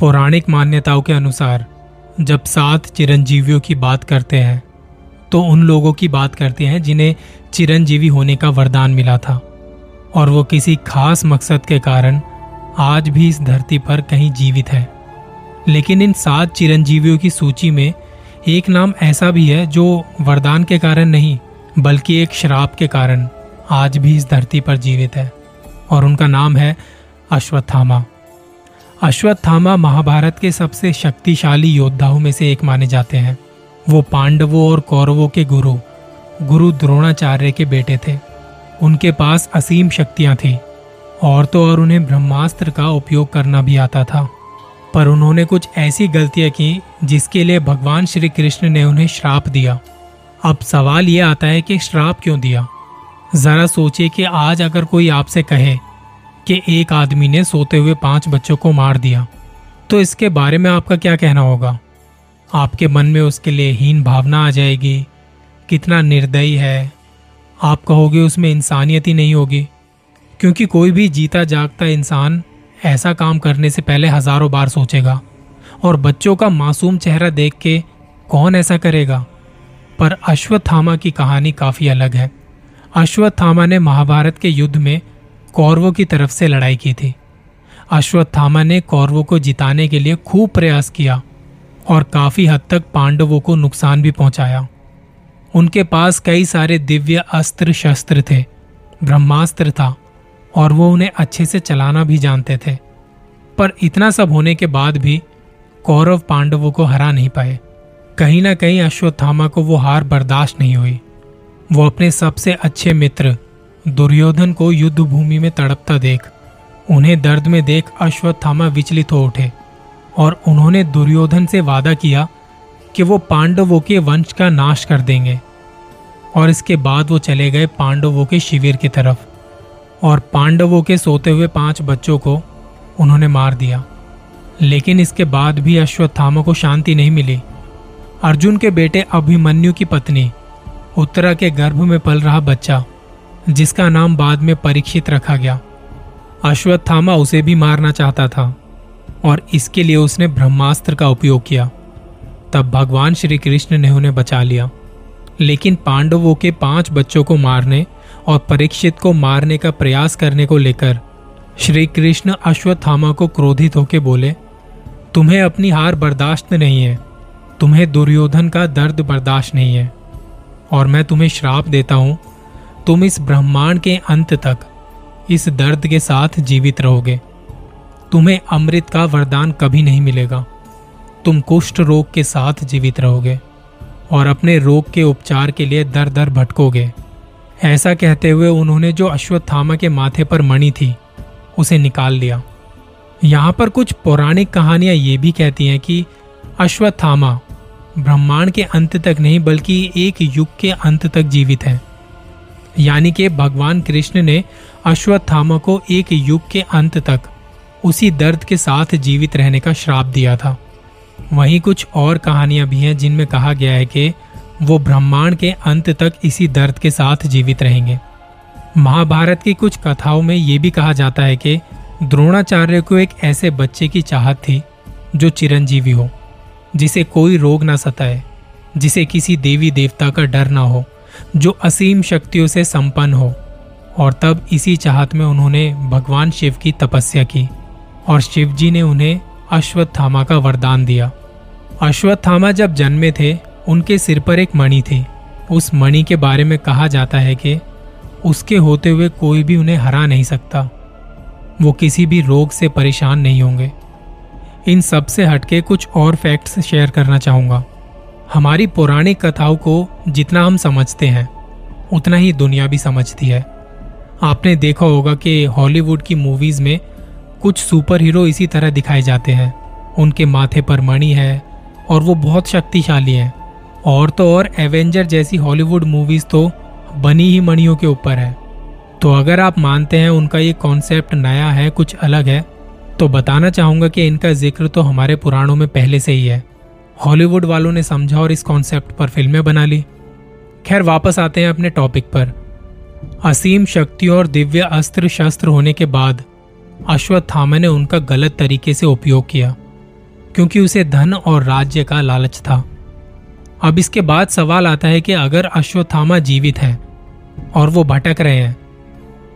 पौराणिक मान्यताओं के अनुसार, जब सात चिरंजीवियों की बात करते हैं तो उन लोगों की बात करते हैं जिन्हें चिरंजीवी होने का वरदान मिला था। और वो किसी खास मकसद के कारण आज भी इस धरती पर कहीं जीवित है। लेकिन इन सात चिरंजीवियों की सूची में एक नाम ऐसा भी है जो वरदान के कारण नहीं, बल्कि एक शराब के कारण आज भी इस धरती पर जीवित है, और उनका नाम है अश्वत्थामा। अश्वत्थामा महाभारत के सबसे शक्तिशाली योद्धाओं में से एक माने जाते हैं। वो पांडवों और कौरवों के गुरु गुरु द्रोणाचार्य के बेटे थे। उनके पास असीम शक्तियाँ थी, और तो और उन्हें ब्रह्मास्त्र का उपयोग करना भी आता था। पर उन्होंने कुछ ऐसी गलतियाँ की जिसके लिए भगवान श्री कृष्ण ने उन्हें श्राप दिया। अब सवाल यह आता है कि श्राप क्यों दिया? जरा सोचिए कि आज अगर कोई आपसे कहे कि एक आदमी ने सोते हुए पाँच बच्चों को मार दिया। तो इसके बारे में आपका क्या कहना होगा? आपके मन में उसके लिए हीन भावना आ जाएगी। कितना निर्दयी है। आप कहोगे उसमें इंसानियत ही नहीं होगी। क्योंकि कोई भी जीता जागता इंसान ऐसा काम करने से पहले हज़ारों बार सोचेगा। और बच्चों का मासूम चेहरा देख के कौन ऐसा करेगा? पर अश्वत्थामा की कहानी काफ़ी अलग है। अश्वत्थामा ने महाभारत के युद्ध में कौरवों की तरफ़ से लड़ाई की थी। अश्वत्थामा ने कौरवों को जिताने के लिए खूब प्रयास किया और काफ़ी हद तक पांडवों को नुकसान भी पहुँचाया। उनके पास कई सारे दिव्य अस्त्र शस्त्र थे, ब्रह्मास्त्र था और वो उन्हें अच्छे से चलाना भी जानते थे। पर इतना सब होने के बाद भी कौरव पांडवों को हरा नहीं पाए। कहीं ना कहीं अश्वत्थामा को वो हार बर्दाश्त नहीं हुई। वो अपने सबसे अच्छे मित्र दुर्योधन को युद्ध भूमि में तड़पता देख, उन्हें दर्द में देख अश्वत्थामा विचलित हो उठे और उन्होंने दुर्योधन से वादा किया कि वो पांडवों के वंश का नाश कर देंगे और इसके बाद वो चले गए पांडवों के शिविर की तरफ़ और पांडवों के सोते हुए पाँच बच्चों को उन्होंने मार दिया। लेकिन इसके बाद भी अश्वत्थामा को शांति नहीं मिली। अर्जुन के बेटे अभिमन्यु की पत्नी उत्तरा के गर्भ में पल रहा बच्चा जिसका नाम बाद में परीक्षित रखा गया। अश्वत्थामा उसे भी मारना चाहता था और इसके लिए उसने ब्रह्मास्त्र का उपयोग किया। तब भगवान श्री कृष्ण ने उन्हें बचा लिया। लेकिन पांडवों के पाँच बच्चों को मारने और परीक्षित को मारने का प्रयास करने को लेकर श्री कृष्ण अश्वत्थामा को क्रोधित होकर बोले, तुम्हें अपनी हार बर्दाश्त नहीं है। तुम्हें दुर्योधन का दर्द बर्दाश्त नहीं है। और मैं तुम्हें श्राप देता हूँ तुम इस ब्रह्मांड के अंत तक, इस दर्द के साथ जीवित रहोगे। तुम्हें अमृत का वरदान कभी नहीं मिलेगा। तुम कुष्ठ रोग के साथ जीवित रहोगे और अपने रोग के उपचार के लिए दर दर भटकोगे। ऐसा कहते हुए उन्होंने जो अश्वत्थामा के माथे पर मणि थी, उसे निकाल लिया। यहाँ पर कुछ पौराणिक कहानियाँ ये भी कहती हैं कि अश्वत्थामा ब्रह्मांड के अंत तक नहीं, बल्कि एक युग के अंत तक जीवित है। यानी कि भगवान कृष्ण ने अश्वत्थामा को एक युग के अंत तक उसी दर्द के साथ जीवित रहने का श्राप दिया था। वहीं कुछ और कहानियाँ भी हैं जिनमें कहा गया है कि वो ब्रह्मांड के अंत तक इसी दर्द के साथ जीवित रहेंगे। महाभारत की कुछ कथाओं में ये भी कहा जाता है कि द्रोणाचार्य को एक ऐसे बच्चे की चाहत थी जो चिरंजीवी हो, जिसे कोई रोग ना सताए, जिसे किसी देवी देवता का डर ना हो। जो असीम शक्तियों से संपन्न हो। और तब इसी चाहत में उन्होंने भगवान शिव की तपस्या की और शिव जी ने उन्हें अश्वत्थामा का वरदान दिया। अश्वत्थामा जब जन्मे थे, उनके सिर पर एक मणि थी। उस मणि के बारे में कहा जाता है कि उसके होते हुए कोई भी उन्हें हरा नहीं सकता। वो किसी भी रोग से परेशान नहीं होंगे। इन सबसे हटके कुछ और फैक्ट्स शेयर करना चाहूँगा। हमारी पौराणिक कथाओं को जितना हम समझते हैं, उतना ही दुनिया भी समझती है। आपने देखा होगा कि हॉलीवुड की मूवीज़ में कुछ सुपर हीरो इसी तरह दिखाए जाते हैं। उनके माथे पर मणि है और वो बहुत शक्तिशाली हैं। और तो और एवेंजर जैसी हॉलीवुड मूवीज़ तो बनी ही मणियों के ऊपर है। तो अगर आप मानते हैं उनका ये कॉन्सेप्ट नया है, कुछ अलग है तो बताना चाहूँगा कि इनका ज़िक्र तो हमारे पुराणों में पहले से ही है। हॉलीवुड वालों ने समझा और इस कॉन्सेप्ट पर फ़िल्में बना ली। खैर, वापस आते हैं अपने टॉपिक पर। असीम शक्तियों और दिव्य अस्त्र शस्त्र होने के बाद अश्वत्थामा ने उनका गलत तरीके से उपयोग किया, क्योंकि उसे धन और राज्य का लालच था। अब इसके बाद सवाल आता है कि अगर अश्वत्थामा जीवित है और वो भटक रहे हैं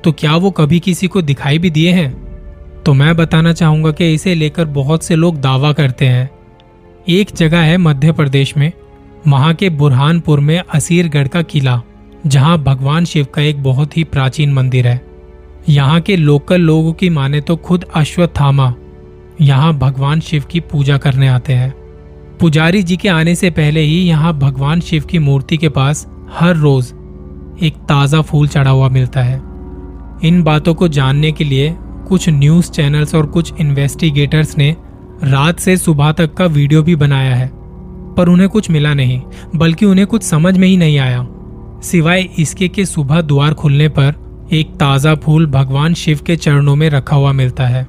तो क्या वो कभी किसी को दिखाई भी दिए हैं? तो मैं बताना चाहूँगा कि इसे लेकर बहुत से लोग दावा करते हैं एक जगह है मध्य प्रदेश में, वहाँ के बुरहानपुर में असीरगढ़ का किला, जहाँ भगवान शिव का एक बहुत ही प्राचीन मंदिर है। यहाँ के लोकल लोगों की माने तो खुद अश्वत्थामा, यहाँ भगवान शिव की पूजा करने आते हैं। पुजारी जी के आने से पहले ही यहाँ भगवान शिव की मूर्ति के पास हर रोज एक ताज़ा फूल चढ़ा हुआ मिलता है। इन बातों को जानने के लिए कुछ न्यूज़ चैनल्स और कुछ इन्वेस्टिगेटर्स ने रात से सुबह तक का वीडियो भी बनाया है, पर उन्हें कुछ मिला नहीं, बल्कि उन्हें कुछ समझ में ही नहीं आया। सिवाय इसके कि सुबह द्वार खुलने पर एक ताज़ा फूल भगवान शिव के चरणों में रखा हुआ मिलता है,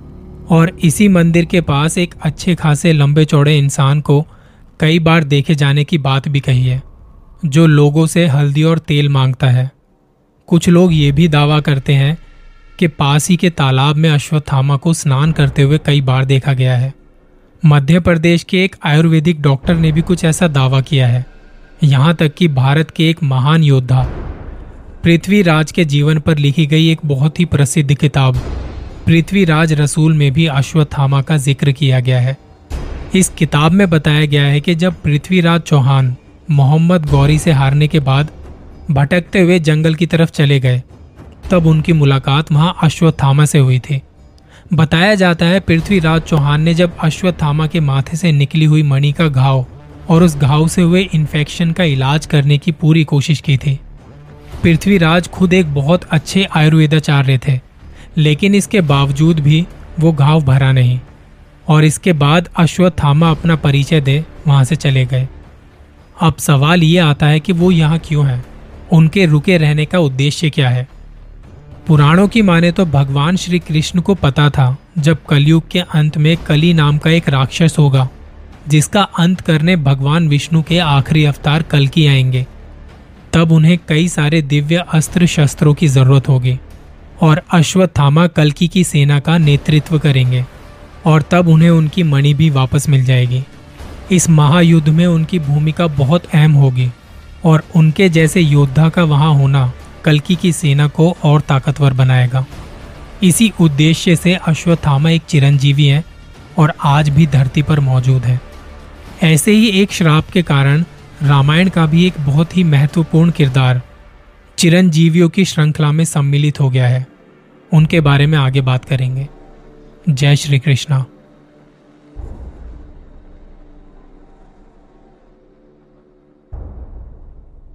और इसी मंदिर के पास एक अच्छे खासे लंबे चौड़े इंसान को कई बार देखे जाने की बात भी कही है, जो लोगों से हल्दी और तेल माँगता है। कुछ लोग ये भी दावा करते हैं कि पास ही के तालाब में अश्वत्थामा को स्नान करते हुए कई बार देखा गया है। मध्य प्रदेश के एक आयुर्वेदिक डॉक्टर ने भी कुछ ऐसा दावा किया है। यहाँ तक कि भारत के एक महान योद्धा। पृथ्वीराज के जीवन पर लिखी गई एक बहुत ही प्रसिद्ध किताब, पृथ्वीराज रसूल में भी अश्वत्थामा का ज़िक्र किया गया है। इस किताब में बताया गया है कि जब पृथ्वीराज चौहान मोहम्मद गौरी से हारने के बाद भटकते हुए जंगल की तरफ़ चले गए, तब उनकी मुलाकात वहाँ अश्वत्थामा से हुई थी। बताया जाता है पृथ्वीराज चौहान ने जब अश्वत्थामा के माथे से निकली हुई मणि का घाव और उस घाव से हुए इन्फेक्शन का इलाज करने की पूरी कोशिश की थी। पृथ्वीराज खुद एक बहुत अच्छे आयुर्वेदाचार्य थे, लेकिन इसके बावजूद भी वो घाव भरा नहीं और इसके बाद अश्वत्थामा अपना परिचय दे वहाँ से चले गए। अब सवाल ये आता है कि वो यहाँ क्यों हैं? उनके रुके रहने का उद्देश्य क्या है? पुराणों की माने तो भगवान श्री कृष्ण को पता था, जब कलयुग के अंत में कली नाम का एक राक्षस होगा, जिसका अंत करने भगवान विष्णु के आखिरी अवतार कल की आएँगे। तब उन्हें कई सारे दिव्य अस्त्र शस्त्रों की ज़रूरत होगी, और अश्वत्थामा कलकी की सेना का नेतृत्व करेंगे, और तब उन्हें उनकी मणि भी वापस मिल जाएगी। इस महायुद्ध में उनकी भूमिका बहुत अहम होगी, और उनके जैसे योद्धा का वहाँ होना कलकी की सेना को और ताकतवर बनाएगा। इसी उद्देश्य से अश्वत्थामा एक चिरंजीवी है और आज भी धरती पर मौजूद है। ऐसे ही एक श्राप के कारण रामायण का भी एक बहुत ही महत्वपूर्ण किरदार चिरंजीवियों की श्रृंखला में सम्मिलित हो गया है। उनके बारे में आगे बात करेंगे। जय श्री कृष्णा।